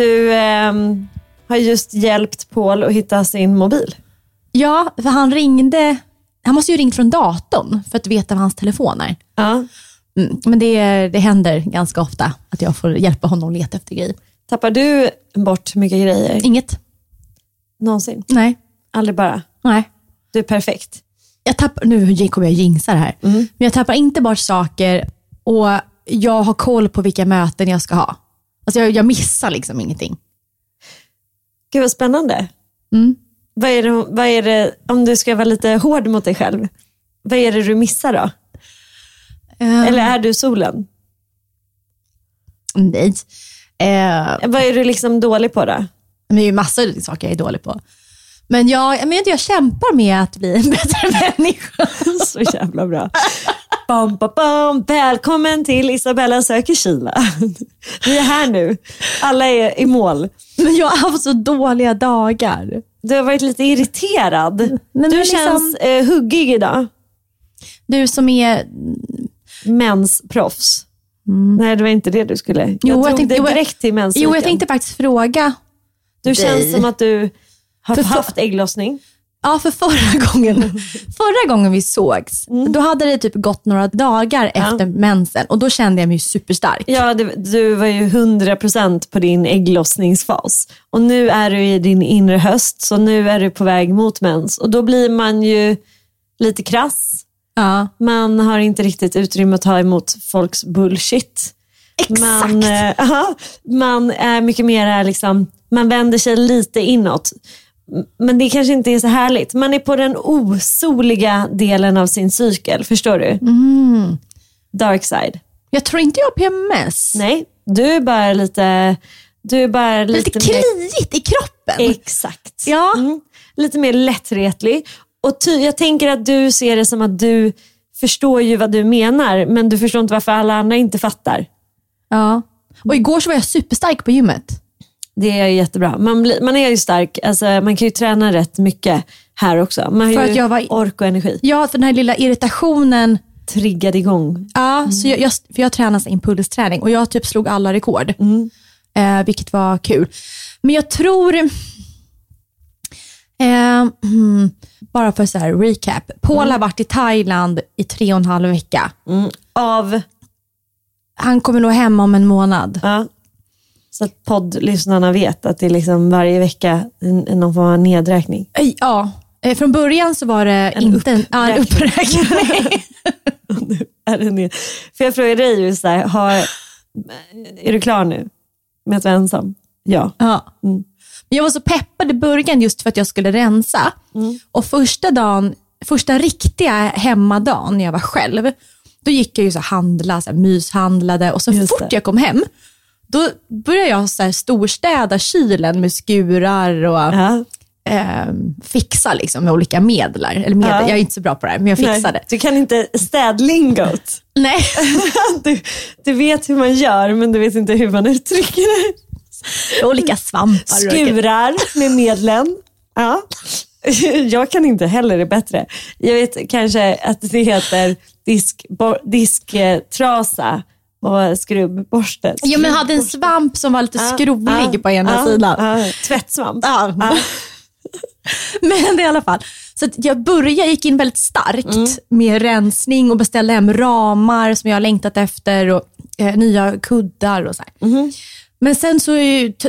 Du ehm, har just hjälpt Paul att hitta sin mobil. Ja, för han ringde, han måste ju ringt från datorn för att veta vad hans telefon är. Ja. Mm, men det, det händer ganska ofta att jag får hjälpa honom att leta efter grejer. Tappar du bort mycket grejer? Inget? Någonsin? Nej. Aldrig bara? Nej. Du är perfekt. Jag tappar, nu kommer jag jinxa det här, Mm. men jag tappar inte bort saker och jag har koll på vilka möten jag ska ha. Alltså jag, jag missar liksom ingenting. Gud vad spännande. Mm. Vad, är det, vad är det, om du ska vara lite hård mot dig själv, vad är det du missar då? Eh, Eller är du solen? Nej. Eh, Vad är du liksom dålig på då? men det är ju massor av saker jag är dålig på. Men jag, men jag kämpar med att bli en bättre människa. Så jävla bra. Bam, bam, bam. Välkommen till Isabella söker Kila. Vi är här nu. Alla är i mål. Men jag har haft så dåliga dagar. Du har varit lite irriterad. Men du liksom- känns eh, huggig idag. Du som är... Mensproffs. Nej, det var inte det du skulle. Jag Mm. Jo, jag tänkte- jag- direkt till menscykeln. Jo, jag tänkte faktiskt fråga. Du känns dig. som att du har för- haft ägglossning. Ja, för förra gången, förra gången vi sågs, då hade det typ gått några dagar efter mensen och då kände jag mig superstark. Ja, du, du var ju 100% på din ägglossningsfas. Och nu är du i din inre höst, så nu är du på väg mot mens. Och då blir man ju lite krass. Ja. Man har inte riktigt utrymme att ta emot folks bullshit. Exakt. Man, eh, aha, man är mycket mer liksom, man vänder sig lite inåt. Men det kanske inte är så härligt. Man är på den osoliga delen av sin cykel, förstår du? Mm. Dark side. Jag tror inte jag har PMS. Nej, du är bara lite... Du är bara lite, Lite mer... kliigt i kroppen. Exakt. Ja. Mm. Lite mer lättretlig. Och ty, jag tänker att du ser det som att du förstår ju vad du menar, men du förstår inte varför alla andra inte fattar. Ja. Och igår så var jag superstark på gymmet. Det är jättebra. Man, blir, man är ju stark, alltså, man kan ju träna rätt mycket här också. Man har För ju att jag var- ork och energi. Ja, för den här lilla irritationen. Triggad igång. Ja, så jag, jag, för jag tränar impulsträning och jag typ slog alla rekord. Eh, vilket var kul. Men jag tror, eh, mm, bara för så här recap. Paul har varit i Thailand i tre och en halv vecka. Av, Han kommer nog hem om en månad. ja, så att poddlyssnarna vet att det är liksom varje vecka en, en någon form av nedräkning. Ja, eh, från början så var det inte en, ja, en uppräkning. är det ner. För jag frågade dig ju så här, har, är du klar nu med att vara ensam? Ja. Ja. Men Jag var så peppad i början just för att jag skulle rensa. Och första dagen, första riktiga hemmadagen när jag var själv, Då gick jag ju så handla, så här myshandlade och så Just fort det. jag kom hem, då började jag så här storstäda kylen med skurar och Ja. eh, fixa liksom med olika medlar. Eller medel, Ja. Jag är inte så bra på det här, men jag fixade. Nej, du kan inte städlingot. Nej. Du, du vet hur man gör men du vet inte hur man uttrycker det. olika svampar. Skurar med medlen. Ja. Jag kan inte heller det bättre. Jag vet kanske att det heter disk, bo, disktrasa och skrubbborste. Ja, men hade en svamp som var lite skrovlig på ena ja, sidan. Ja, tvättsvamp. Ja. Men i alla fall. Så jag började, jag gick in väldigt starkt med rensning och beställde hem ramar som jag har längtat efter och eh, nya kuddar och så här. Men sen så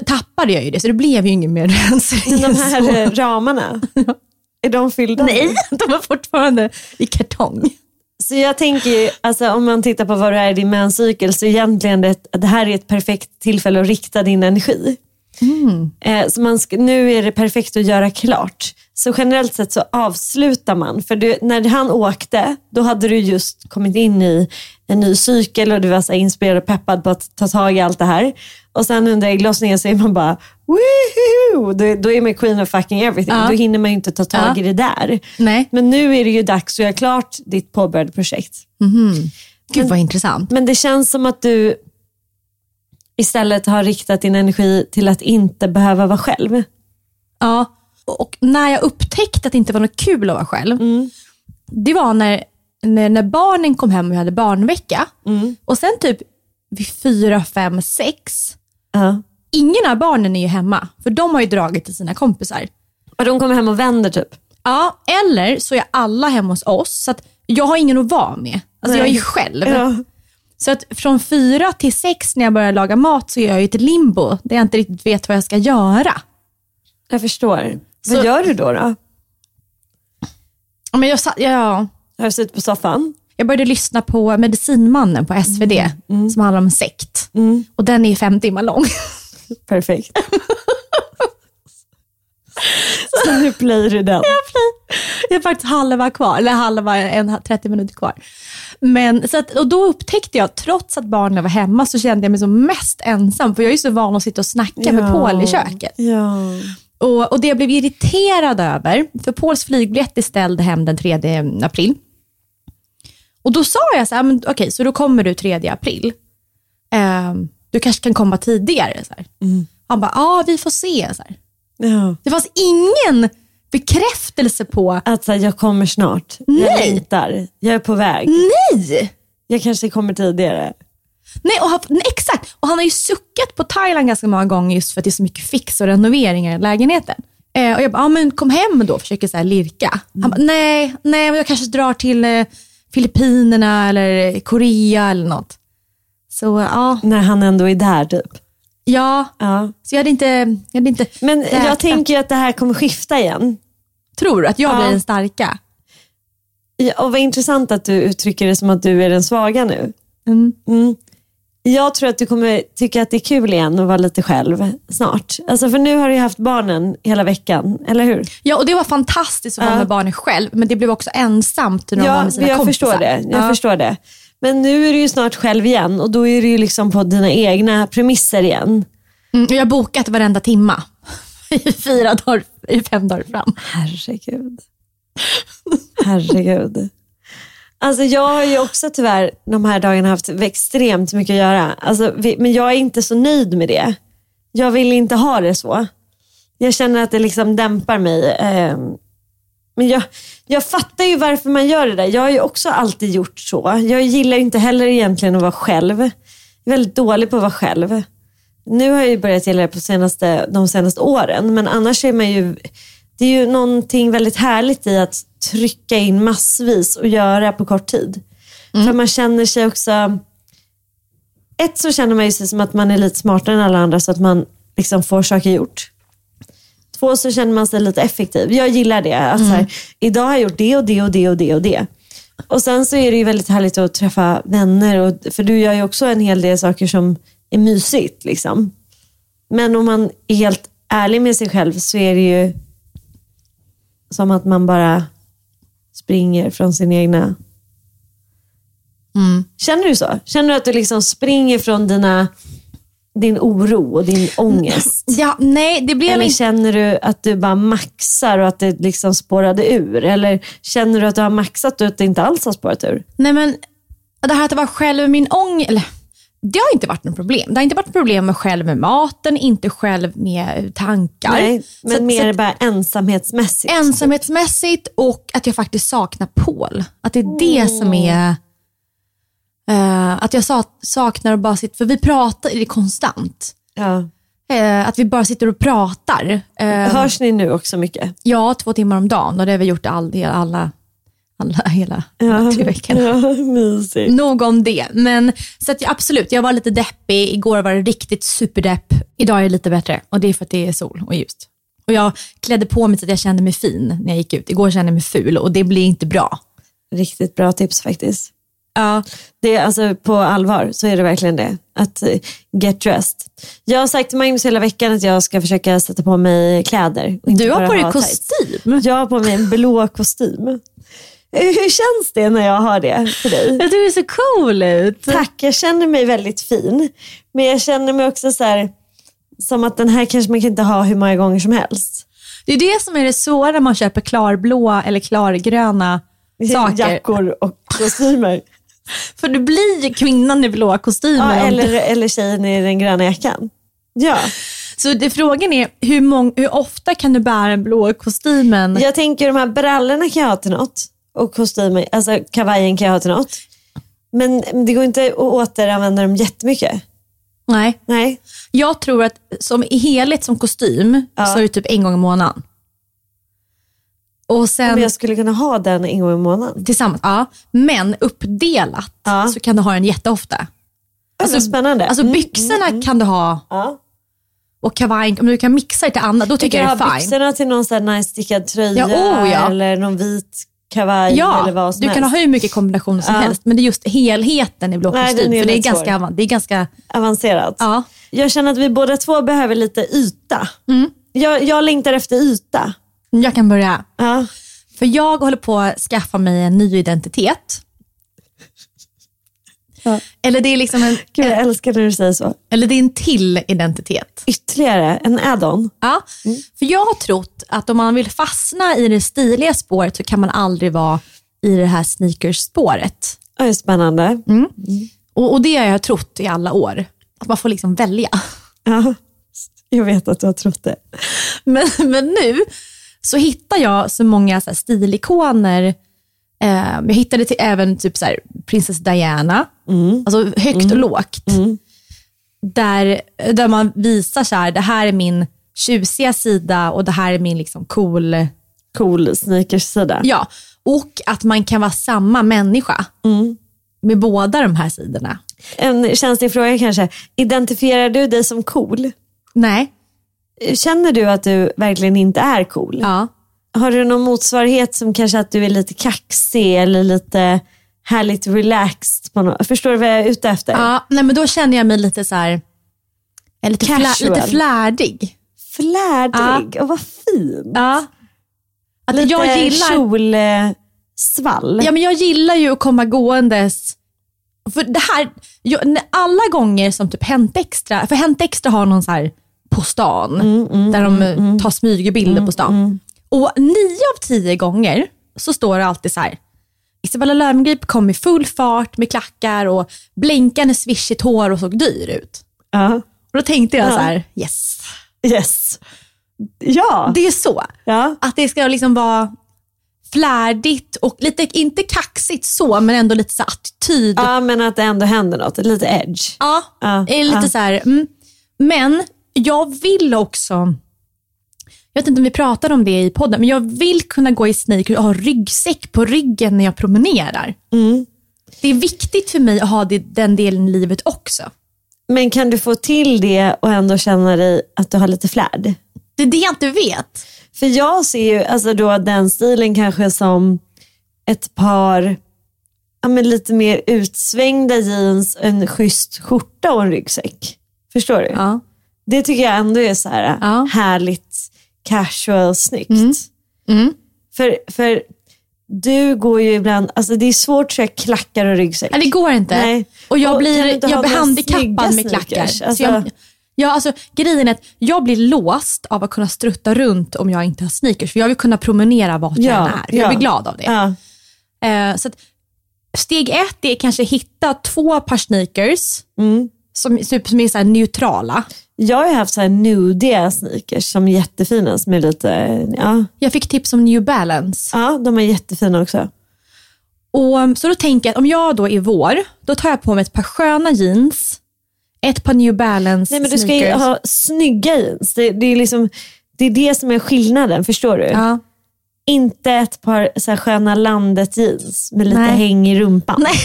tappade jag ju det, så det blev ju ingen mer rensning. De här så. ramarna, är de fyllda? Nej, de var fortfarande i kartong. Så jag tänker ju, alltså, om man tittar på vad det är i din menscykel så egentligen det, det här är ett perfekt tillfälle att rikta din energi. Eh, så man ska, nu är det perfekt att göra klart. Så generellt sett så avslutar man. För du, när han åkte, då hade du just kommit in i en ny cykel och du var så inspirerad och peppad på att ta tag i allt det här. Och sen under ägglossningen så är man bara Woohoo! Då, då är man queen of fucking everything. Ja. Då hinner man ju inte ta tag Ja. i det där. Nej. Men nu är det ju dags att göra klart ditt påbörjade projekt. Gud vad intressant. Men det känns som att du istället har riktat din energi till att inte behöva vara själv. Ja, och när jag upptäckte att det inte var något kul att vara själv, det var när, när, när barnen kom hem och jag hade barnvecka. Och sen typ vid fyra, fem, sex, Ja. ingen av barnen är ju hemma, för de har ju dragit till sina kompisar. Och de kommer hem och vänder typ. Ja, eller så är alla hemma hos oss, så att jag har ingen att vara med. Alltså jag är ju Nej. själv. Ja. Så att från fyra till sex när jag börjar laga mat så är jag i ett limbo där jag inte riktigt vet vad jag ska göra. Jag förstår. Så- Vad gör du då? då? Men jag, sa- ja, Har du suttit på soffan? Jag började lyssna på Medicinmannen på SvD som handlar om sekt. Och den är fem timmar lång. Perfekt. Så nu plöjer du den. Jag har faktiskt halva kvar, eller halva, en, 30 minuter kvar. Men, så att, och då upptäckte jag, trots att barnen var hemma, så kände jag mig som mest ensam. För jag är ju så van att sitta och snacka med Paul i köket. Ja. Och, och det jag blev irriterad över, för Pauls flygbiljett är ställd hem den 3 april. Och då sa jag så här, men, okej, så då kommer du 3 april. Ehm, du kanske kan komma tidigare. Så här. Han bara, ja vi får se. Så ja. Det fanns ingen bekräftelse på, Att så här, jag kommer snart. Jag Nej. längtar. Jag är på väg. nej! Jag kanske kommer tidigare. Nej, och han, nej, exakt. Och han har ju suckat på Thailand ganska många gånger just för att det är så mycket fix och renoveringar i lägenheten. Eh, och jag bara, ja, men kom hem då, försöker så här lirka. Han bara, nej, nej, men jag kanske drar till eh, Filippinerna eller Korea eller något. Så ja, När han ändå är där typ. ja. Ja. Så jag hade inte, jag hade inte Men jag räknat. tänker att det här kommer skifta igen. Tror du att jag Ja. blir den starka? Ja, och vad intressant att du uttrycker det som att du är den svaga nu. Mm. Mm. Jag tror att du kommer tycka att det är kul igen att vara lite själv snart. Alltså för nu har du haft barnen hela veckan, eller hur? Ja, och det var fantastiskt att vara Ja. med barnen själv, men det blev också ensamt när de var Ja, med sina jag kompisar. förstår det. Jag ja. förstår det. Men nu är du ju snart själv igen och då är du ju liksom på dina egna premisser igen. Mm, jag har bokat varenda timma i fyra dagar, i fem dagar fram. Herregud. Herregud. Alltså jag har ju också tyvärr de här dagarna haft extremt mycket att göra. Alltså, vi- men jag är inte så nöjd med det. Jag vill inte ha det så. Jag känner att det liksom dämpar mig. Eh, men jag, jag fattar ju varför man gör det där. Jag har ju också alltid gjort så. Jag gillar ju inte heller egentligen att vara själv. Jag är väldigt dålig på att vara själv. Nu har jag ju börjat gilla det på senaste, de senaste åren, men annars är man ju... Det är ju någonting väldigt härligt i att trycka in massvis och göra på kort tid. För man känner sig också... Ett så känner man ju sig som att man är lite smartare än alla andra så att man liksom får saker gjort. Två så känner man sig lite effektiv. Jag gillar det. Att så här, idag har jag gjort det och det och det och det och det. Och sen så är det ju väldigt härligt att träffa vänner. Och, för du gör ju också en hel del saker som är mysigt. Liksom. Men om man är helt ärlig med sig själv så är det ju som att man bara springer från sin egna Känner du så? Känner du att du liksom springer från dina, din oro och din ångest? Ja, nej, det blev Eller inte... känner du att du bara maxar och att det liksom spårade ur? Eller känner du att du har maxat och att det inte alls har spårat ur? Nej, men det här att vara själv med min ångest, det har inte varit något problem. Det har inte varit problem med själv med maten, inte själv med tankar. Nej, men Så- mer så- bara ensamhetsmässigt. ensamhetsmässigt och att jag faktiskt saknar Paul. Att det är det Mm. som är... eh, att jag sa, saknar att bara sitta, för vi pratar det är konstant. Ja. Eh, att vi bara sitter och pratar. Uh, Hörs ni nu också mycket? ja, två timmar om dagen och det har vi gjort all, det- alla, alla, hela Ja. tre veckorna. Ja, mysigt. Nog om det. Men, så att jag, absolut, jag var lite deppig. Igår var det riktigt superdepp. Idag är det lite bättre och det är för att det är sol och ljust. Och jag klädde på mig så att jag kände mig fin när jag gick ut. Igår kände jag mig ful och det blir inte bra. Riktigt bra tips faktiskt. Ja, Det är alltså på allvar så är det verkligen det. Att eh, get dressed. Jag har sagt till Magnus hela veckan att jag ska försöka sätta på mig kläder. du har på dig ha tights. kostym. Jag har på mig en blå kostym. Eh, Hur känns det när jag har det för dig? Jag tycker det ser cool ut. Tack, jag känner mig väldigt fin. Men jag känner mig också så här, som att den här kanske man kan inte ha hur många gånger som helst. Det är det som är det svåra när man köper klarblåa eller klargröna saker. Jackor och kostymer. För du blir ju kvinnan i blåa kostymer. Ja, eller, du- eller tjejen i den gröna jackan. Ja, Så det, frågan är, hur, mång, hur ofta kan du bära den blåa kostymen? jag tänker de här brallorna kan jag ha till något. Och kostymer, alltså kavajen kan jag ha till något. Men det går inte att återanvända dem jättemycket. Nej. Nej. Jag tror att som helhet som kostym Ja. så är det typ en gång i månaden. Och sen Om jag skulle kunna ha den en gång i månaden. tillsammans, ja. Men uppdelat Ja. så kan du ha den jätteofta. Alltså, spännande. Alltså Mm, byxorna mm, mm. kan du ha Ja. och kavajen, om du kan mixa det till annat, då Du tycker kan jag det ha är fine. byxorna till någon sån här nice stickad tröja Ja, oh eller någon vit kavaj Ja, eller vad som du kan helst. ha hur mycket kombinationer som Ja. helst, men det är just helheten i blå Nej, kostym. för det är, ganska, svår. det är ganska, Avancerat. ja. Jag känner att vi båda två behöver lite yta. Mm. Jag, jag längtar efter yta. Jag kan börja. Ja. För jag håller på att skaffa mig en ny identitet. Ja. Eller det är liksom en, Gud, jag älskar när du säger så. eller det är en till identitet. Ytterligare en add-on. Ja, för jag har trott att om man vill fastna i det stiliga spåret så kan man aldrig vara i det här sneakers-spåret. Oj, spännande. Mm. Och, och det har jag trott i alla år. Att man får liksom välja. Ja. Jag vet att du har trott det. Men, men nu så hittar jag så många så här stilikoner. Eh, jag hittade till, även typ så här, Princess Diana, alltså högt och lågt. Där, där man visar så här, det här är min tjusiga sida och det här är min liksom cool Cool sneakers-sida. Ja, och att man kan vara samma människa med båda de här sidorna. En känslig fråga kanske. Identifierar du dig som cool? Nej. Känner du att du verkligen inte är cool? Ja. Har du någon motsvarighet som kanske att du är lite kaxig eller lite härligt relaxed? På något? Förstår du vad jag är ute efter? ja. Nej, men då känner jag mig lite så här, lite, flä, lite flärdig. Flärdig, och vad fint. Ja. Att Lite jag gillar, kjolsvall. ja, men jag gillar ju att komma gåendes för det här, jag, alla gånger som typ Hänt Extra, för Hänt Extra har någon så här på stan, där de eh, tar smygbilder på stan. Och nio av tio gånger så står det alltid så här, Isabella Löwengrip kom i full fart med klackar och blänkande swishigt hår och såg dyr ut. Ja. Och då tänkte jag Ja. så här, yes, Yes. Ja. det är så. ja. Att det ska liksom vara flärdigt och lite, inte kaxigt så, men ändå lite så attityd. ja, men att det ändå händer något. Lite edge. Ja, Ja, är lite ja. så här. Mm. Men jag vill också, jag vet inte om vi pratade om det i podden, men jag vill kunna gå i sneakers och ha ryggsäck på ryggen när jag promenerar. Mm. Det är viktigt för mig att ha det, den delen i livet också. Men kan du få till det och ändå känna dig att du har lite flärd? Det är det jag inte vet. För jag ser ju alltså då den stilen kanske som ett par ja, men lite mer utsvängda jeans, en schysst skjorta och en ryggsäck. Förstår du? Ja. Det tycker jag ändå är så här Ja. härligt casual snyggt. Mm. För, för du går ju ibland, alltså det är svårt tror jag, klackar och ryggsäck. Nej, det går inte. Nej. Och jag Och blir, jag blir handikappad med klackar. sneakers? Så Alltså- jag, ja, alltså, grejen är att jag blir låst av att kunna strutta runt om jag inte har sneakers. För jag vill kunna promenera vart jag Ja, än är. Jag ja. blir glad av det. Ja. Eh, så att, steg ett är kanske hitta två par sneakers Mm. Som, typ, som är så neutrala. Jag har haft så här nudiga sneakers som är jättefina, som är lite, ja, Jag fick tips om New Balance. ja de är jättefina också. Och, um, så då tänker jag att om jag då är vår, då tar jag på mig ett par sköna jeans, ett par New Balance Nej men du ska ju ha snygga jeans. Det, det, är liksom, det är det som är skillnaden, förstår du? Ja. Inte ett par så här sköna landet jeans med lite Nej. häng i rumpan. Nej.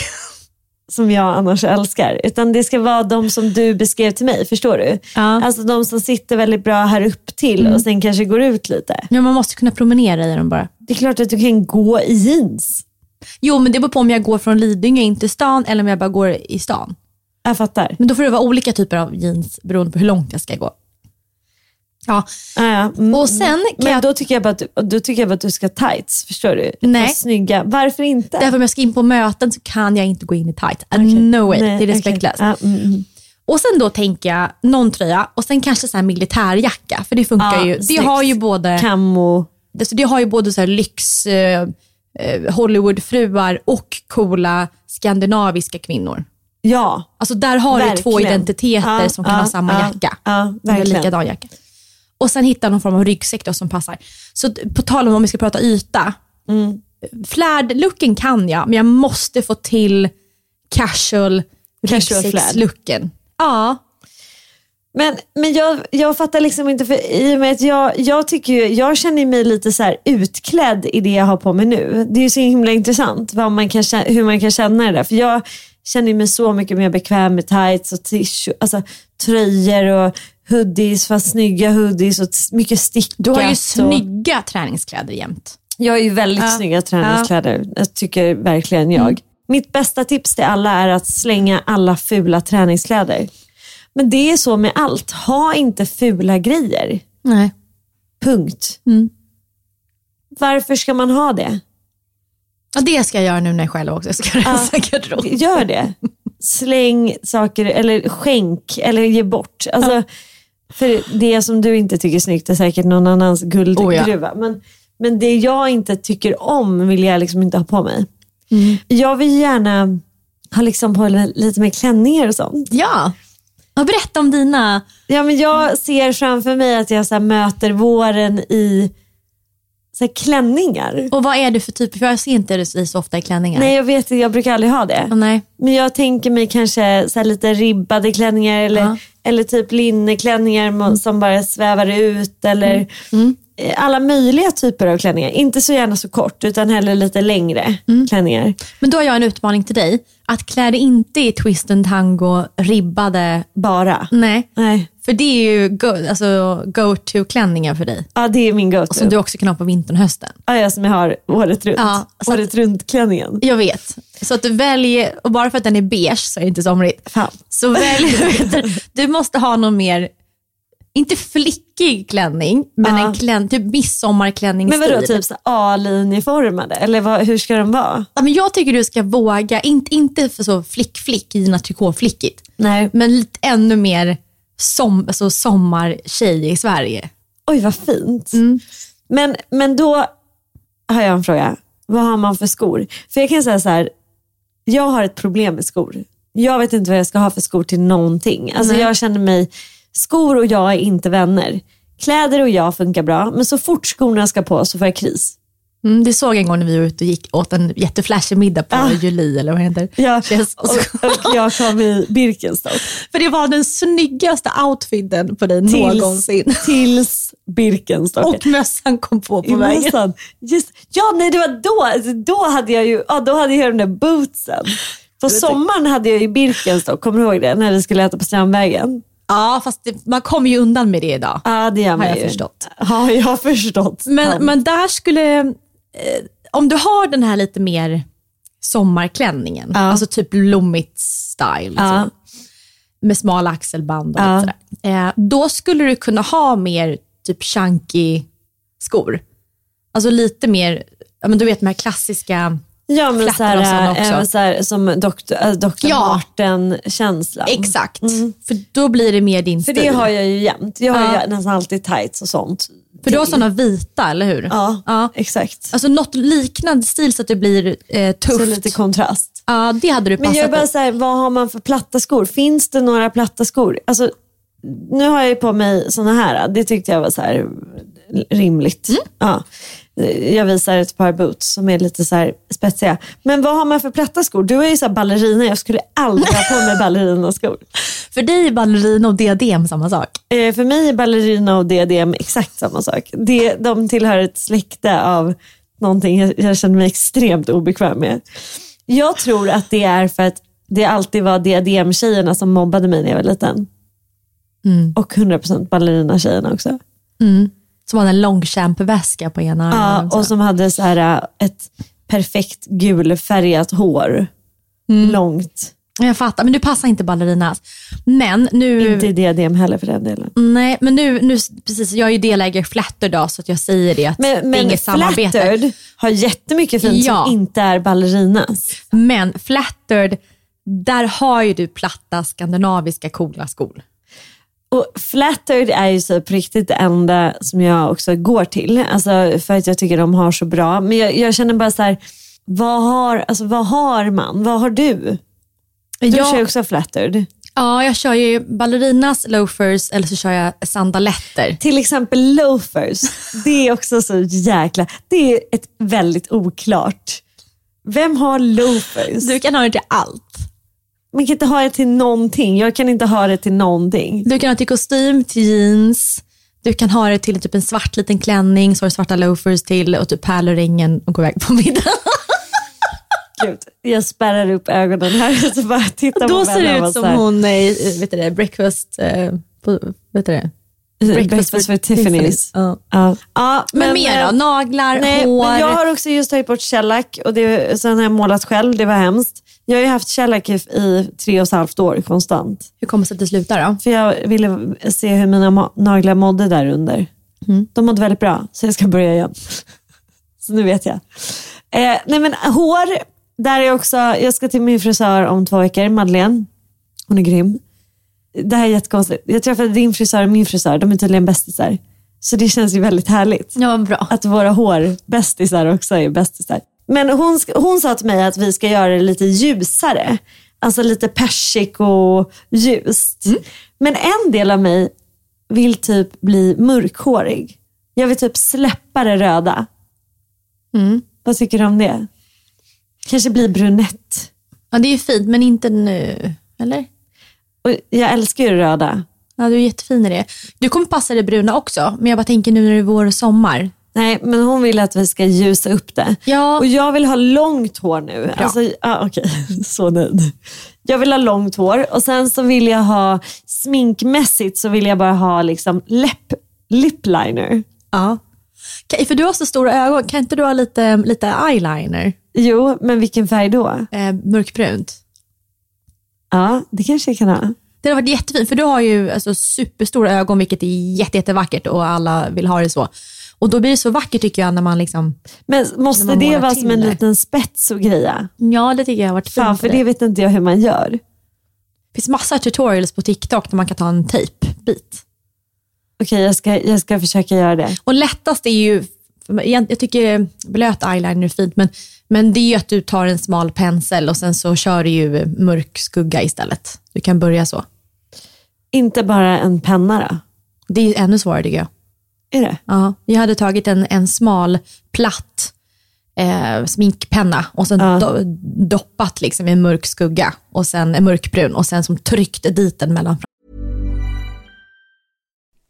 Som jag annars älskar. Utan det ska vara de som du beskrev till mig, förstår du? Ja. Alltså de som sitter väldigt bra här upp till och sen kanske går ut lite. Ja, man måste kunna promenera i dem bara. Det är klart att du kan gå i jeans. Jo, men det beror på om jag går från Lidingö in till stan eller om jag bara går i stan. Jag fattar. Men då får det vara olika typer av jeans beroende på hur långt jag ska gå. Ja. Mm. och sen Men jag, då tycker, jag bara att då tycker jag bara att du ska ha tights, förstår du? Nej. Och Snygga. Varför inte? därför om jag ska in på möten så kan jag inte gå in i tight. No way, Nej, det är respektlöst. Ja, mm, mm. Och sen då tänker jag någon tröja och sen kanske så militärjacka. För det funkar Ja, ju. Det har ju både, Camo. det, det har ju både så lyx eh, eh, Hollywoodfruar och coola skandinaviska kvinnor. Ja, Alltså där har du två Verkligen. identiteter Ja, som kan ja, ha samma ja, jacka. ja, En verkligen. Likadan jacka. Och sen hitta någon form av ryggsäck då som passar. Så på tal om om vi ska prata yta. Mm. Flärd-looken kan jag, men jag måste få till casual, Casual ryggsäcks-looken. Ja, Men, men jag, jag fattar liksom inte, för i och med att jag, jag, tycker ju, jag känner mig lite så här utklädd i det jag har på mig nu. Det är ju så himla intressant vad man kan, hur man kan känna det där. För jag känner mig så mycket mer bekväm med tights och tissue, alltså, tröjor och hoodies, fast snygga hoodies och mycket stickat. du har ju och- snygga träningskläder jämt. Jag har ju väldigt Ja. snygga träningskläder. Jag tycker verkligen jag. Mitt bästa tips till alla är att slänga alla fula träningskläder. Men det är så med allt. Ha inte fula grejer. Nej. Punkt. Mm. Varför ska man ha det? Ja, det ska jag göra nu när jag själv också ska rensa garderoben. Gör det. Släng saker eller skänk eller ge bort. Alltså, För det som du inte tycker är snyggt är säkert någon annans guldgruva. men, men det jag inte tycker om vill jag liksom inte ha på mig. Jag vill gärna ha liksom på lite mer klänningar och sånt. Ja. Och berätta om dina... Ja, men jag ser framför mig att jag så möter våren i så klänningar. Och vad är du för typ? För jag ser inte dig så ofta i klänningar. Nej, jag vet jag brukar aldrig ha det. Åh, nej. Men jag tänker mig kanske så lite ribbade klänningar eller, Ja. Eller typ linneklänningar mo- som bara svävar ut. Eller Mm. eh, alla möjliga typer av klänningar. Inte så gärna så kort utan hellre lite längre Mm. klänningar. Men då har jag en utmaning till dig. Att klä dig inte i twist and tango ribbade. Bara. Nej. Nej. För det är ju go, alltså go-to-klänningar för dig. Ja, det är min go-to. Som du också kan ha på vintern och hösten. Ja, jag som jag har året runt. Ja, så att- året runt-klänningen. Jag vet. Så att du väljer, och bara för att den är beige så är det inte somrigt. Fan. Så välj, vet du, du måste ha någon mer, inte flickig klänning, men Ja. en klänning, typ midsommarklänning Men vadå, typ A-linjeformade? Eller vad, hur ska de vara? Ja, men jag tycker du ska våga, inte, inte för så flick-flick, Gina Tricot-flickigt, men lite ännu mer som, alltså sommartjej i Sverige. Oj, vad fint. Mm. Men, men då har jag en fråga. Vad har man för skor? För jag kan säga så här, jag har ett problem med skor. Jag vet inte vad jag ska ha för skor till någonting. Alltså Nej. jag känner mig, skor och jag är inte vänner. Kläder och jag funkar bra, men så fort skorna ska på så får jag kris. Mm, det såg jag en gång när vi var ute och gick åt en jätteflashig middag på Ah. Julie eller vad heter. Ja, Yes. och, och jag kom i Birkenstock. För det var den snyggaste outfiten på dig Tills, någonsin. tills Birkenstock. Och mössan kom på på I vägen. mössan. Just, ja, nej det var då. Då hade jag ju ja, då hade jag de där bootsen. På sommaren hade jag ju Birkenstock, kommer du ihåg det? När vi skulle äta på Strandvägen. Ja, fast det, man kommer ju undan med det idag. Ja, det gör man jag ju. förstått. Ja, jag har förstått. Men, men där skulle, om du har den här lite mer sommarklänningen, Ja. alltså typ blommigt style, Ja. så, med smala axelband och Ja. sådär. Eh, då skulle du kunna ha mer typ chunky skor. Alltså lite mer ja, men du vet de här klassiska Ja, men och sådana såhär, också. även såhär, som Dr. Äh, Dr. Ja. Marten-känslan. Exakt, för då blir det mer din Mm. För stil. det har jag ju jämt. Jag har Ja. ju nästan alltid tights och sånt. För du har sådana vita, eller hur? Ja, ja. exakt. Alltså något liknande stil så att det blir eh, tufft. Så lite kontrast. ja, det hade du Men passat jag är bara såhär, vad har man för platta skor? Finns det några platta skor? Alltså, nu har jag ju på mig såna här. Det tyckte jag var så här rimligt. Mm. Ja. Jag visar ett par boots som är lite så här spetsiga. Men vad har man för platta skor? Du är ju så ballerina. Jag skulle aldrig ha på mig ballerinaskor. För dig är ballerina och diadem samma sak. Eh, för mig är ballerina och diadem exakt samma sak. Det, de tillhör ett släkte av någonting jag, jag känner mig extremt obekväm med. Jag tror att det är för att det alltid var diademtjejerna som mobbade mig när jag var liten. Och 100% ballerina-tjejerna också. Som hade en långkämpväska på ena Ja, armen. och som hade så här, äh, ett perfekt gulfärgat hår. Långt. Jag fattar, men du passar inte ballerinas. Men nu... Inte i diadem heller för den delen. Nej, men nu, nu precis, jag är ju delägare i Flatter då, så att jag säger det att det Men, är men inget samarbete. Flattered har jättemycket fint Ja. som inte är ballerinas. Men Flattered, där har ju du platta skandinaviska coola skor. Och flattered är ju så på riktigt det enda som jag också går till. Alltså för att jag tycker de har så bra. Men jag, jag känner bara så här, vad har, alltså, vad har man? Vad har du? Du Ja. kör också flattered. Ja, jag kör ju ballerinas, loafers eller så kör jag sandaletter. Till exempel loafers. Det är också så jäkla, det är ett väldigt oklart. Vem har loafers? Du kan ha det till allt. Man kan inte ha det till någonting. Jag kan inte ha det till någonting. Du kan ha det till kostym, till jeans. Du kan ha det till typ en svart liten klänning, så har du svarta loafers till och typ pärlringen och gå iväg på middag. Gud, jag spärrar upp ögonen här och så bara tittar på Då ser Bella det ut som här, hon i vet du det, breakfast, eh, på, vet du det? Breakfast, for Tiffany's. Ja. Ja. Ja, Men, mer eh, då? Naglar, Nej, hår? men jag har också just tagit bort shellac och det, sen har jag målat själv. Det var hemskt. Jag har ju haft shellac i, tre och ett halvt år konstant. Hur kommer det sig att det slutar då? För jag ville se hur mina naglar mådde där under. Mm. De mådde väldigt bra, så jag ska börja igen. så nu vet jag. Eh, nej men hår, där är också, jag ska till min frisör om två veckor, Madeleine. Hon är grym. Det här är jättekonstigt. Jag träffade din frisör och min frisör, de är tydligen bästisar. Så det känns ju väldigt härligt. Ja, bra. Att våra hårbästisar också är bästisar. Men hon, hon sa till mig att vi ska göra det lite ljusare. Alltså lite persik och ljust. Men en del av mig vill typ bli mörkhårig. Jag vill typ släppa det röda. Vad tycker du om det? Kanske bli brunett. Ja, det är ju fint, men inte nu. Eller? Och jag älskar ju det röda. Ja, du är jättefin i det. Du kommer passa det bruna också, men jag bara tänker nu när det är vår och sommar. Nej, men hon vill att vi ska ljusa upp det. Ja. Och jag vill ha långt hår nu. Alltså, ah, Okej, så nöjd. Jag vill ha långt hår och sen så vill jag ha, sminkmässigt så vill jag bara ha liksom läpp, lip liner. Ja. För du har så stora ögon, kan inte du ha lite, lite eyeliner? Jo, men vilken färg då? Eh, mörkbrunt. Ja, det kanske jag kan ha. Det har varit jättefint, för du har ju alltså, superstora ögon, vilket är jätte, jättevackert och alla vill ha det så. Och då blir det så vackert tycker jag när man liksom, Men måste man det vara som en liten spets och greja? ja det tycker jag har varit fint. Fan, för det vet inte jag hur man gör. Det finns massa tutorials på TikTok där man kan ta en tejpbit. Okej, jag, ska, jag ska försöka göra det. Och lättast är ju, jag jag tycker blöt eyeliner är fint, men, men det är ju att du tar en smal pensel och sen så kör du ju mörk skugga istället. Du kan börja så. Inte bara en penna då? Det är ännu svårare tycker jag. Är det? Ja, jag hade tagit en, en smal, platt eh, sminkpenna och sen Ja. do, doppat liksom i en mörk skugga och sen en mörkbrun och sen som tryckt dit den mellan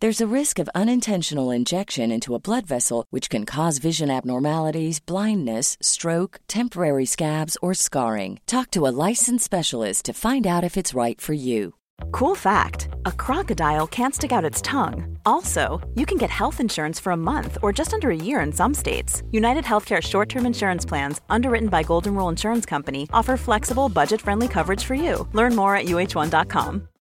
There's a risk of unintentional injection into a blood vessel, which can cause vision abnormalities, blindness, stroke, temporary scabs, or scarring. Talk to a licensed specialist to find out if it's right for you. Cool fact a crocodile can't stick out its tongue. Also, you can get health insurance for a month or just under a year in some states. United Healthcare short term insurance plans, underwritten by Golden Rule Insurance Company, offer flexible, budget friendly coverage for you. Learn more at uh1.com.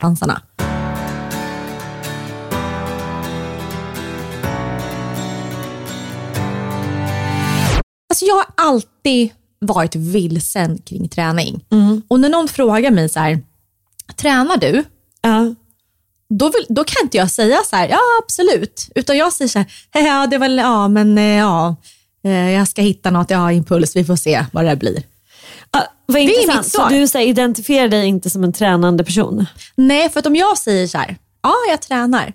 Dansarna. Alltså jag har alltid varit vilsen kring träning. Och när någon frågar mig så här, tränar du? Ja. Då, vill, då kan inte jag säga så här, ja absolut. Utan jag säger så här, ja det väl, ja men eh, ja, eh, jag ska hitta något, ja impuls, vi får se vad det blir. Ah, vad intressant. Så du så här, identifierar dig inte som en tränande person? Nej, för att om jag säger så här, ja jag tränar,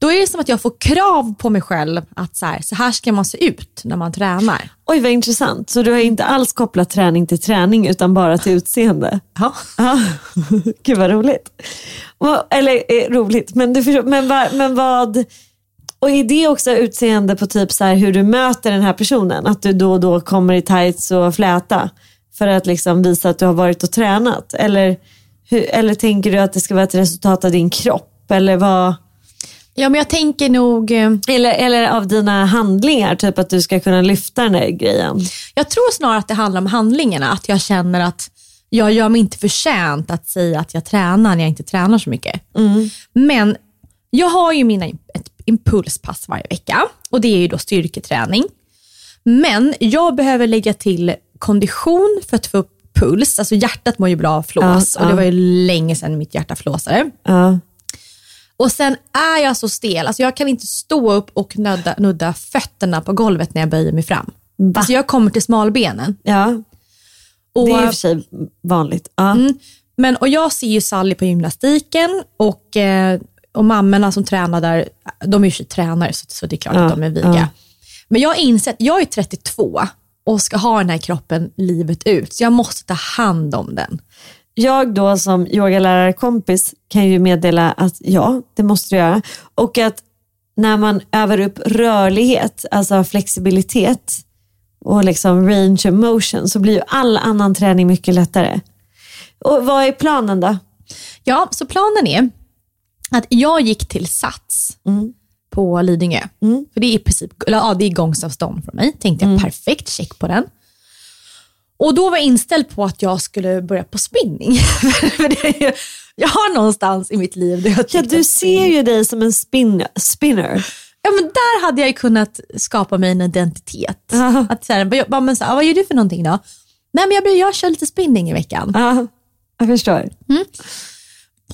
då är det som att jag får krav på mig själv att så här, så här ska man se ut när man tränar. Oj vad intressant. Så du har inte alls kopplat träning till träning utan bara till utseende? Ja. Ja, gud vad roligt. Eller eh, roligt, men, du förstår, men, va, men vad... Och är det också utseende på typ så hur du möter den här personen? Att du då och då kommer i tights och fläta för att liksom visa att du har varit och tränat? Eller, hur, eller tänker du att det ska vara ett resultat av din kropp? Eller, vad, ja, men jag tänker nog, eh, eller, eller av dina handlingar? Typ att du ska kunna lyfta den där grejen? jag tror snarare att det handlar om handlingarna, att jag känner att jag gör mig inte förtjänt att säga att jag tränar när jag inte tränar så mycket. Men jag har ju mina ett impulspass varje vecka och det är ju då styrketräning. Men jag behöver lägga till kondition för att få upp puls. Alltså hjärtat mår ju bra av flås Ja, och det var ju länge sedan mitt hjärta flåsade. Och sen är jag så stel, alltså jag kan inte stå upp och nudda, nudda fötterna på golvet när jag böjer mig fram. Alltså jag kommer till smalbenen. ja, Och, det är i och för sig vanligt. Ja. Mm. men, och jag ser ju Sally på gymnastiken och, eh, och mammorna som tränar där, de är ju tränare så, så det är klart Ja, att de är viga. ja. Men jag har insett, jag är 32 och ska ha den här kroppen livet ut, så jag måste ta hand om den. Jag då som yogalärarkompis kan ju meddela att ja, det måste du göra. Och att när man övar upp rörlighet, alltså flexibilitet och liksom range of motion så blir ju all annan träning mycket lättare. Och vad är planen då? Ja, så planen är att jag gick till Sats på Lidingö. För det är i princip, eller, ja, det är gångsavstånd från mig. Tänkte jag, perfekt, check på den. Och då var jag inställd på att jag skulle börja på spinning. Är jag har någonstans i mitt liv där jag Ja, du ser ju dig som en spin, spinner. Ja, men där hade jag kunnat skapa mig en identitet. Ja. Att så här, vad, men så här, vad gör du för någonting då? Nej, men jag, blir- jag kör lite spinning i veckan. Ja, jag förstår.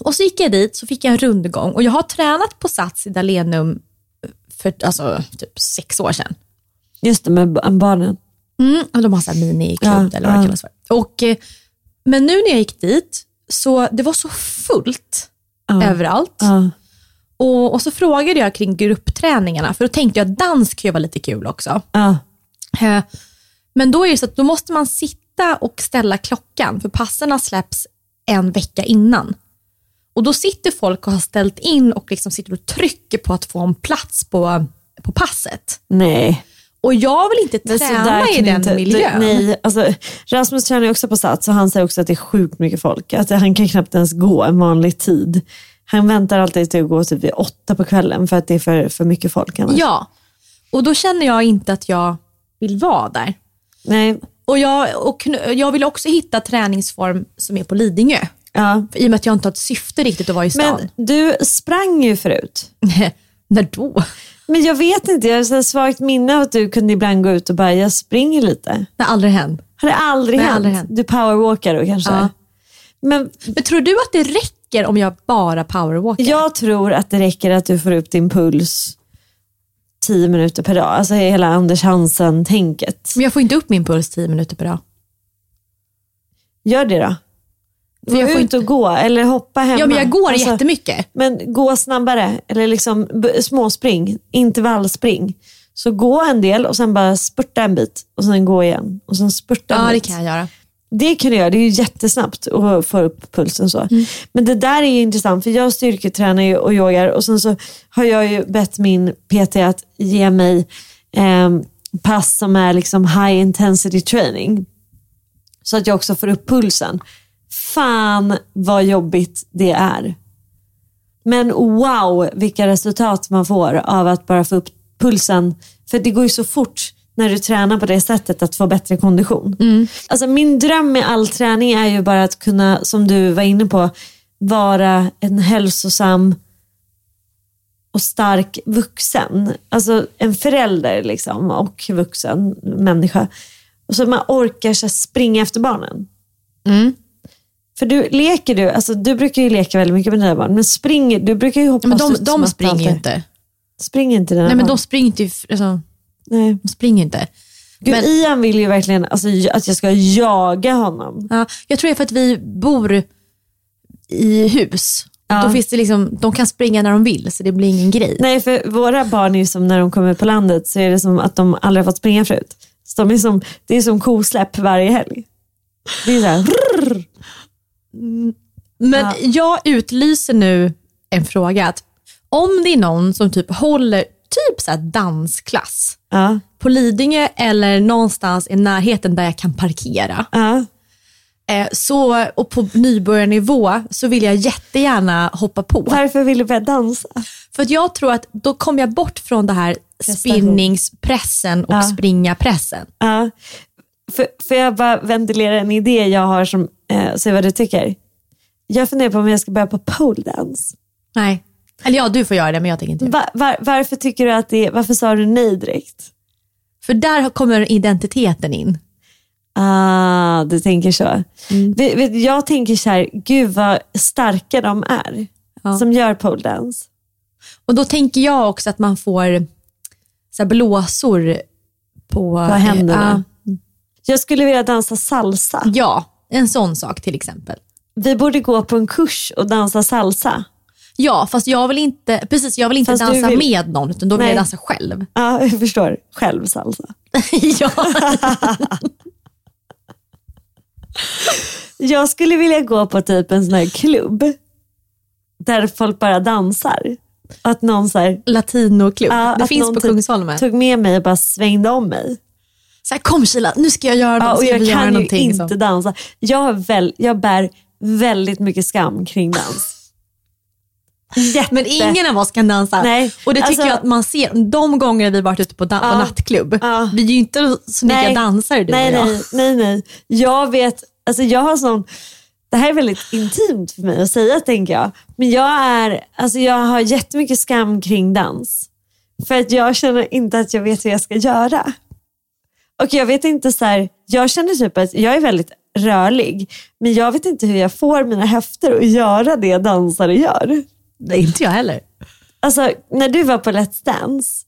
Och så gick jag dit, så fick jag en rundgång och jag har tränat på Sats i Dalenum för alltså, typ sex år sedan. Just det, med barnen. Mm, de har så här miniklubb Ja, eller vad det ja. kallas för. Och, eh, men nu när jag gick dit, så det var så fullt överallt. Ja. Och, och så frågade jag kring gruppträningarna, för då tänkte jag att dans kan ju vara lite kul också. Eh, Men då är det så att då måste man sitta och ställa klockan, för passerna släpps en vecka innan. Och då sitter folk och har ställt in och liksom sitter och trycker på att få en plats på, på passet. Nej. Och jag vill inte Men träna i den inte, miljön. Du, nej, alltså, Rasmus tränar ju också på Sats och han säger också att det är sjukt mycket folk. Att han kan knappt ens gå en vanlig tid. Han väntar alltid till att gå typ vid åtta på kvällen för att det är för, för mycket folk annars. Ja, och då känner jag inte att jag vill vara där. Nej. Och jag, och jag vill också hitta träningsform som är på Lidingö. Ja. I och med att jag inte har ett syfte riktigt att vara i stan. Men du sprang ju förut. När då? Men jag vet inte, jag har här svagt minne av att du kunde ibland gå ut och bara, jag springer lite. Det har aldrig hänt. Har det aldrig, Det hänt? aldrig hänt. Du powerwalkar då kanske? Ja. Men Men tror du att det räcker om jag bara powerwalkar? jag tror att det räcker att du får upp din puls 10 minuter per dag. Alltså hela Anders Hansen-tänket. Men jag får inte upp min puls 10 minuter per dag. Gör det då. För jag får ut inte... gå eller hoppa hemma. Ja, men jag går Alltså, jättemycket. Men gå snabbare, eller liksom småspring, intervallspring. Så gå en del och sen bara spurta en bit och sen gå igen. Och sen spurta en Ja, det bit. kan jag göra. Det kan du göra, det är ju jättesnabbt att få upp pulsen så. Mm. Men det där är ju intressant för jag styrketränar ju och yogar och sen så har jag ju bett min PT att ge mig eh, pass som är liksom high intensity training. Så att jag också får upp pulsen. Fan vad jobbigt det är. Men wow vilka resultat man får av att bara få upp pulsen. För det går ju så fort när du tränar på det sättet att få bättre kondition. Alltså min dröm med all träning är ju bara att kunna, som du var inne på, vara en hälsosam och stark vuxen. Alltså en förälder liksom och vuxen människa. Och så man orkar så springa efter barnen. För du leker du, alltså du brukar ju leka väldigt mycket med dina barn, men springer, du brukar ju hoppa Men de, de springer ju inte. Springer inte dina Nej, men barn? de springer inte. Alltså, Nej. de springer inte. Gud, Men- Ian vill ju verkligen alltså, att jag ska jaga honom. Ja, jag tror det är för att vi bor i hus. Ja. Då finns det liksom, de kan springa när de vill, så det blir ingen grej. Nej, för våra barn är som när de kommer på landet så är det som att de aldrig har fått springa förut. Så de är som, det är som kosläpp varje helg. Det är så här. Men Ja. jag utlyser nu en fråga. Att om det är någon som typ håller typ så dansklass ja, på Lidingö eller någonstans i närheten där jag kan parkera. ja. Eh, så, och på nybörjarnivå så vill jag jättegärna hoppa på. Varför vill du börja dansa? För att jag tror att då kommer jag bort från det här spinningspressen och Ja. springa-pressen. Ja. För, får jag bara ventilera en idé jag har som, eh, se vad du tycker. Jag funderar på om jag ska börja på pole dance. Nej. Eller ja, du får göra det, men jag tänker inte göra var, varför tycker du att det, varför sa du nej direkt? För där kommer identiteten in. Ah, du tänker så. Vet, vet, jag tänker så här, gud vad starka de är Ja. som gör pole dance. Och då tänker jag också att man får så här blåsor på, På händerna. Ja, Jag skulle vilja dansa salsa. ja, en sån sak till exempel. Vi borde gå på en kurs och dansa salsa. Ja, fast jag vill inte, precis, jag vill inte Fast dansa vill- med någon, utan då vill Nej. jag dansa själv. Ja, jag förstår. Själv salsa. ja. Jag skulle vilja gå på typ en sån här klubb där folk bara dansar. Att någon så här, Latinoklubb. ja, det finns på typ Kungsholmen. tog med mig och bara svängde om mig. Så här, kom Kila, nu ska jag göra Ja, något. och jag kan ju någonting, inte liksom. dansa. Jag, väl, jag bär väldigt mycket skam kring dans. Jätte. Men ingen av oss kan dansa. Nej, Och det tycker alltså- jag att man ser. De gånger vi varit ute på, dan- Ja, nattklubb, ja. vi är ju inte så Nej. dansare du nej, och jag. nej, nej, nej. Jag vet, alltså jag har sån, det här är väldigt intimt för mig att säga tänker jag. Men jag, är, alltså jag har jättemycket skam kring dans. För att jag känner inte att jag vet hur jag ska göra. Och jag vet inte så här, jag känner typ att jag är väldigt rörlig. Men jag vet inte hur jag får mina höfter att göra det dansare gör. Nej, inte jag heller. Alltså när du var på Let's Dance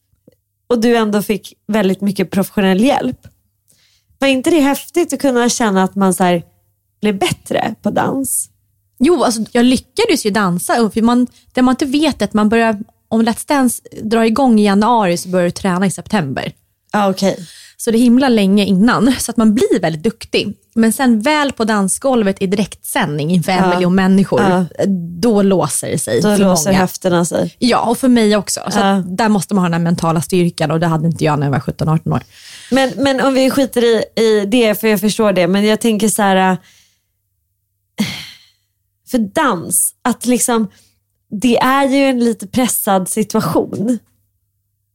och du ändå fick väldigt mycket professionell hjälp. Var inte det häftigt att kunna känna att man så här, blev bättre på dans? Jo, alltså, jag lyckades ju dansa. För man, det man inte vet är att man börjar, om Let's Dance drar igång i januari så börjar du träna i september. Ja okej. Så det är himla länge innan, så att man blir väldigt duktig. Men sen väl på dansgolvet i direktsändning inför en Ja. miljon människor, Ja. då låser det sig Då för låser många. höfterna sig. Ja, och för mig också. Så Ja. där måste man ha den här mentala styrkan och det hade inte jag när jag var 17-18 år. Men, men om vi skiter i, i det, för jag förstår det, men jag tänker så här. äh, För dans, att liksom, det är ju en lite pressad situation.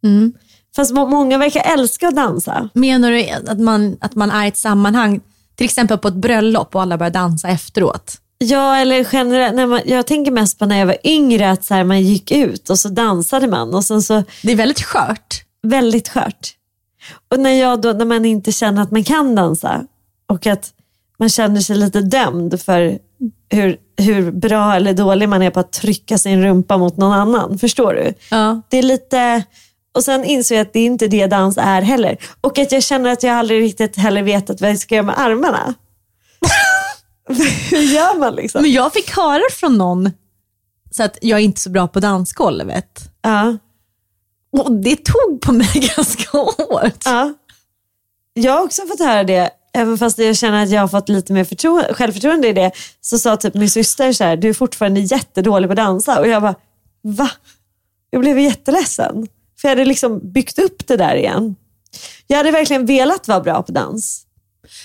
Mm. Fast må- många verkar älska att dansa. Menar du att man, att man är i ett sammanhang, till exempel på ett bröllop och alla börjar dansa efteråt? Ja, eller generellt. när man- Jag tänker mest på när jag var yngre, att så här, man gick ut och så dansade man. Och sen så Det är väldigt skört. väldigt skört. Och när, jag då, när man inte känner att man kan dansa och att man känner sig lite dömd för hur, hur bra eller dålig man är på att trycka sin rumpa mot någon annan. Förstår du? Ja. Det är lite... Och sen insåg jag att det är inte det dans är heller. Och att jag känner att jag aldrig riktigt heller vetat vad jag ska göra med armarna. hur gör man liksom? Men jag fick höra från någon så att jag är inte så bra på dansgolvet. Ja, Och det tog på mig ganska hårt. ja. Jag har också fått höra det, även fast jag känner att jag har fått lite mer förtro- självförtroende i det. Så sa typ min syster så här, du är fortfarande jättedålig på att dansa. Och jag bara, va? Jag blev jätteledsen. För jag hade liksom byggt upp det där igen. Jag hade verkligen velat vara bra på dans.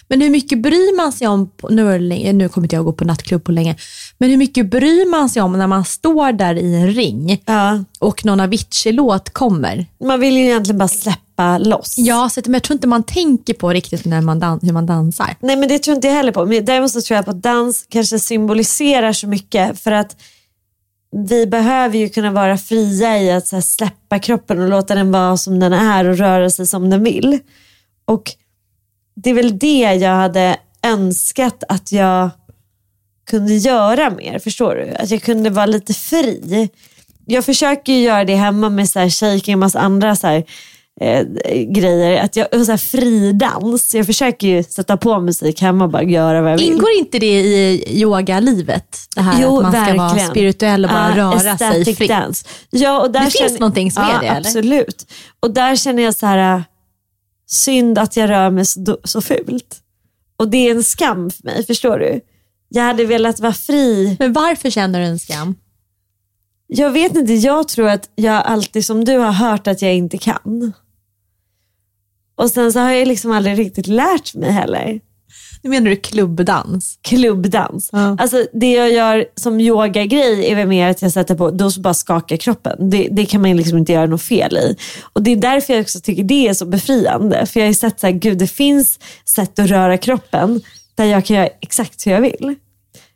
Men hur mycket bryr man sig om, nu, nu kommer inte jag gå på nattklubb på länge, men hur mycket bryr man sig om när man står där i en ring Ja. och någon Avicii-låt kommer? Man vill ju egentligen bara släppa loss. Ja, så att, men jag tror inte man tänker på riktigt när man hur man dansar. Nej men det tror inte jag heller på. Men däremot så tror jag på att dans kanske symboliserar så mycket för att vi behöver ju kunna vara fria i att så här, släppa kroppen och låta den vara som den är och röra sig som den vill. Och det är väl det jag hade önskat att jag kunde göra mer, förstår du? Att jag kunde vara lite fri. Jag försöker ju göra det hemma med så här shaking och massa andra så här, eh, grejer. Att jag, så här fridans. Jag försöker ju sätta på musik hemma och bara göra vad jag vill. Ingår inte det i yogalivet? Det här Jo, att man ska vara verkligen. spirituell och bara Ja, röra sig fritt? Dance. Ja, och där Det finns känner- någonting som är ja, det, eller? Absolut. Och där känner jag så här, äh, synd att jag rör mig så, så fult. Och det är en skam för mig, förstår du? Jag hade velat vara fri. Men varför känner du en skam? Jag vet inte, jag tror att jag alltid som du har hört att jag inte kan. Och sen så har jag liksom aldrig riktigt lärt mig heller. Nu menar du klubbdans? klubbdans. Ja. Alltså det jag gör som yogagrej är väl mer att jag sätter på, då så bara skakar kroppen. Det, det kan man liksom inte göra något fel i. Och det är därför jag också tycker det är så befriande. För jag har ju sett så här, gud det finns sätt att röra kroppen där jag kan göra exakt hur jag vill.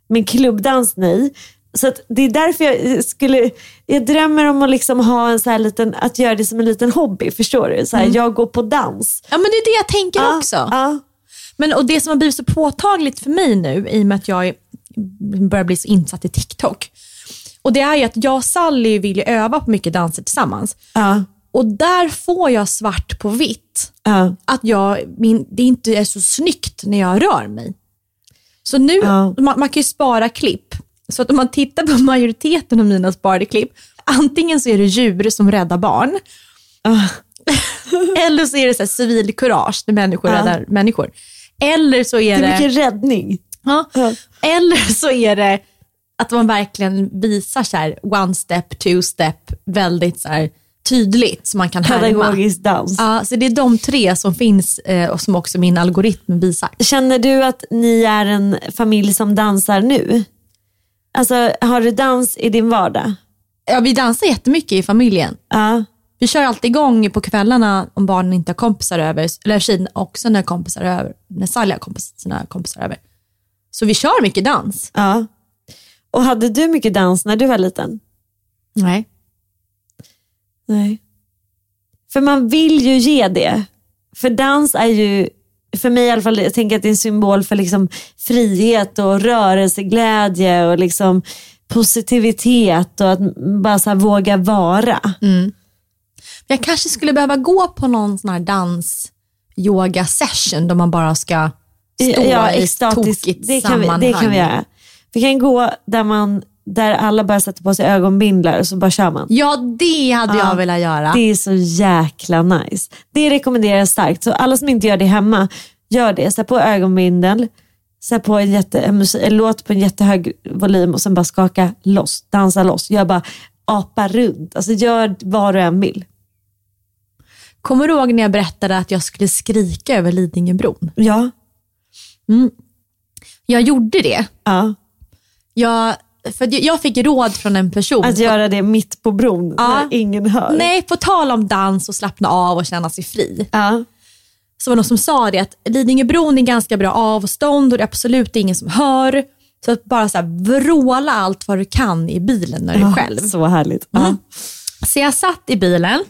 Men klubbdans nej. Så det är därför jag skulle, jag drömmer om att liksom ha en så här liten, att göra det som en liten hobby, förstår du? Så här, Jag går på dans. Ja men det är det jag tänker Ja, också. Ja, Men, och det som har blivit så påtagligt för mig nu, i och med att jag börjar bli så insatt i TikTok, och det är ju att jag och Sally vill öva på mycket danser tillsammans. ja, Och där får jag svart på vitt att jag, min, det inte är så snyggt när jag rör mig. Så nu, man, man kan ju spara klipp. Så att om man tittar på majoriteten av mina sparade klipp, antingen så är det djur som räddar barn, Ah. eller så är det så här civilkurage när människor Ja. räddar människor. Eller så är Det det... är mycket räddning. Ja. Ja. Eller så är det att man verkligen visar så här one step, two step väldigt så här tydligt så man kan härma. Pedagogisk dans. Ja, så det är de tre som finns eh, och som också min algoritm visar. Känner du att ni är en familj som dansar nu? Alltså har du dans i din vardag? Ja, vi dansar jättemycket i familjen. Ja. Vi kör alltid igång på kvällarna om barnen inte har kompisar över, eller tjejerna också när kompisar är över, när Sally har kompis, sina kompisar över. Så vi kör mycket dans. ja. Och hade du mycket dans när du var liten? Nej. Nej. För man vill ju ge det. För dans är ju, för mig i alla fall, jag tänker att det är en symbol för liksom frihet och rörelseglädje och liksom positivitet och att bara så våga vara. Jag kanske skulle behöva gå på någon sån här dans yoga session då man bara ska stå ja, i ett tokigt Det kan, vi, sammanhang. det kan vi göra. Vi kan gå där, man, där alla bara sätter på sig ögonbindlar och så bara kör man. Ja, det hade Ja, jag velat göra. Det är så jäkla nice. Det rekommenderar jag starkt. Så alla som inte gör det hemma, gör det. Sätt på ögonbindel, sätt på en, jätte, en, en låt på en jättehög volym och sen bara skaka loss, dansa loss. Gör bara apa runt. Alltså gör vad du än vill. Kommer du ihåg när jag berättade att jag skulle skrika över Lidingöbron? Ja. Jag gjorde det. Ja. Jag för jag- fick råd från en person. Att göra det mitt på bron Ja. när ingen hör. Nej, på tal om dans och slappna av och känna sig fri. Ja. Så var det någon som sa det att Lidingöbron är ganska bra avstånd och det är absolut ingen som hör. Så att bara så här, vråla allt vad du kan i bilen när du är själv. Så härligt. Ja. Så jag satt i bilen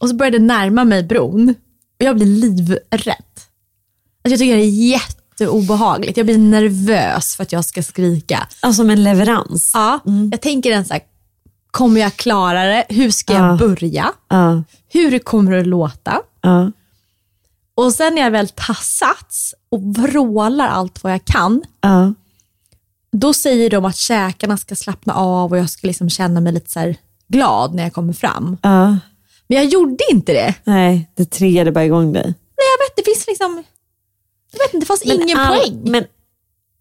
och så började närma mig bron och jag blir livrädd. Alltså jag tycker det är jätteobehagligt. Jag blir nervös för att jag ska skrika. Alltså som en leverans. Ja, Jag tänker en så här, kommer jag klara det? Hur ska jag Ja. börja? Ja. Hur kommer det att låta? Ja. Och sen när jag väl tassats och vrålar allt vad jag kan, då säger de att käkarna ska slappna av och jag ska liksom känna mig lite så glad när jag kommer fram. Men jag gjorde inte det. Nej, det triggade bara igång dig. Nej, jag vet, det finns liksom... Jag vet inte, det fanns ingen all- poäng. Men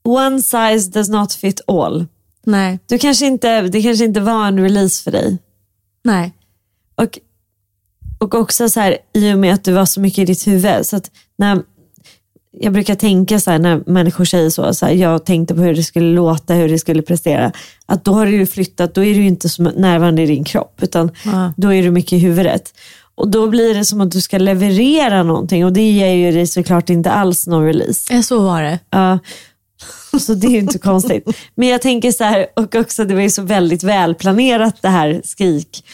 one size does not fit all. Nej, Du kanske inte, det kanske inte var en release för dig. nej. Och, och också så här, i och med att du var så mycket i ditt huvud. Så när, jag brukar tänka så här när människor säger så, så här, jag tänkte på hur det skulle låta, hur det skulle prestera. Att då har du flyttat, då är du inte så närvarande i din kropp, utan Ja. då är du mycket i huvudet. Och då blir det som att du ska leverera någonting och det ger ju dig såklart inte alls någon release. Så var det. Ja. Så det är ju inte konstigt. Men jag tänker så här, och också det var ju så väldigt välplanerat det här skrik.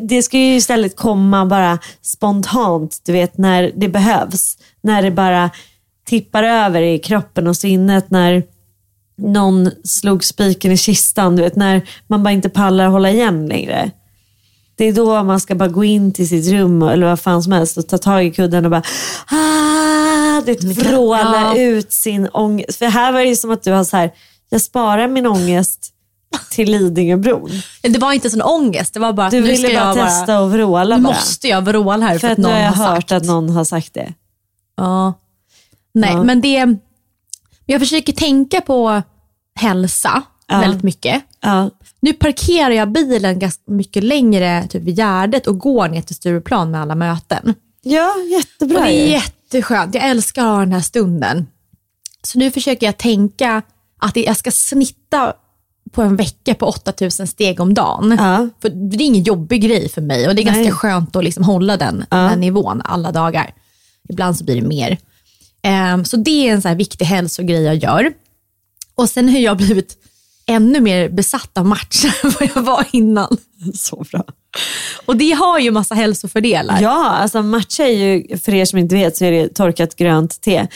Det ska ju istället komma bara spontant, du vet när det behövs. När det bara tippar över i kroppen och sinnet. När någon slog spiken i kistan, du vet när man bara inte pallar hålla igen längre. Det är då man ska bara gå in till sitt rum eller vad fan som helst och ta tag i kudden och bara ah, du vet, vråla Ja. ut sin ångest. För här var det ju som att du har så här, jag sparar min ångest till Lidingöbron. Det var inte sån ångest, det var bara Du nu ville bara testa bara... och vråla Nu bara. måste jag vråla här för, för att att någon har jag har hört sagt. att någon har sagt det. Ja. Nej, Ja. men det... Jag försöker tänka på hälsa Ja. väldigt mycket. Ja. Nu parkerar jag bilen ganska mycket längre typ vid Gärdet och går ner till Stureplan med alla möten. ja, jättebra och det är jätteskönt. Jag älskar att ha den här stunden. Så nu försöker jag tänka att jag ska snitta på en vecka på 8000 steg om dagen. Ja. För det är ingen jobbig grej för mig och det är Nej. ganska skönt att liksom hålla den, den nivån alla dagar. Ibland så blir det mer. Ehm, så det är en så här viktig hälsogrej jag gör. Och sen har jag blivit ännu mer besatt av matcher än vad jag var innan. Så bra. Och det har ju massa hälsofördelar. Ja, alltså matcha är ju, för er som inte vet, så är det torkat grönt te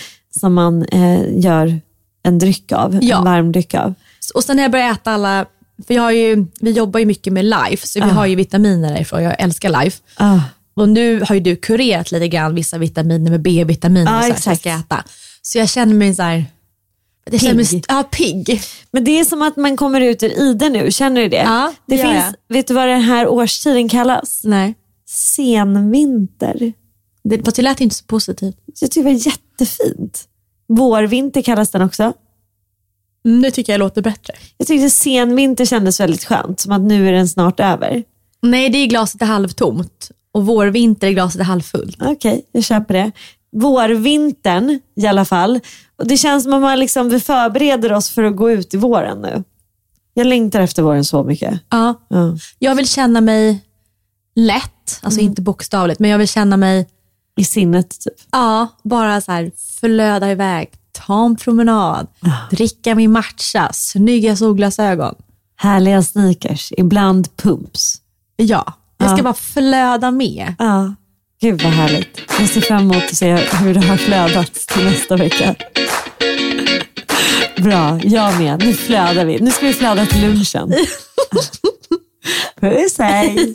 som man eh, gör en dryck av, Ja. en varm dryck av. Och sen när jag började äta alla, för jag har ju, vi jobbar ju mycket med Life, så vi har ju vitaminer därifrån. Jag älskar Life. Ah. Och nu har ju du kurerat lite grann vissa vitaminer med B-vitaminer Ja, och så här, som jag ska äta. Så jag känner mig så här, jag känner mig, Pigg. ja, pigg. Men det är som att man kommer ut ur ide nu, känner du det? Ja, det det finns, vet du vad den här årstiden kallas? Nej, Senvinter. det, fast det lät inte så positivt. Jag tycker det var jättefint. Vårvinter kallas den också. Mm, det tycker jag låter bättre. Jag tyckte senvinter kändes väldigt skönt, som att nu är den snart över. Nej, det är glaset är halvtomt och vårvinter är glaset är halvfullt. Okej, jag köper det. Vårvintern i alla fall. Och Det känns som att man liksom, vi förbereder oss för att gå ut i våren nu. Jag längtar efter våren så mycket. Ja. Ja. Jag vill känna mig lätt, alltså inte bokstavligt, men jag vill känna mig I sinnet typ. Ja, bara så här flöda iväg, ta en promenad, dricka min matcha, snygga solglasögon. Härliga sneakers, ibland pumps. Ja, jag ska Ja. bara flöda med. Ja, gud vad härligt. Jag ser fram emot att se hur det har flödat till nästa vecka. Bra, jag med. Nu flödar vi. Nu ska vi flöda till lunchen. Puss hej.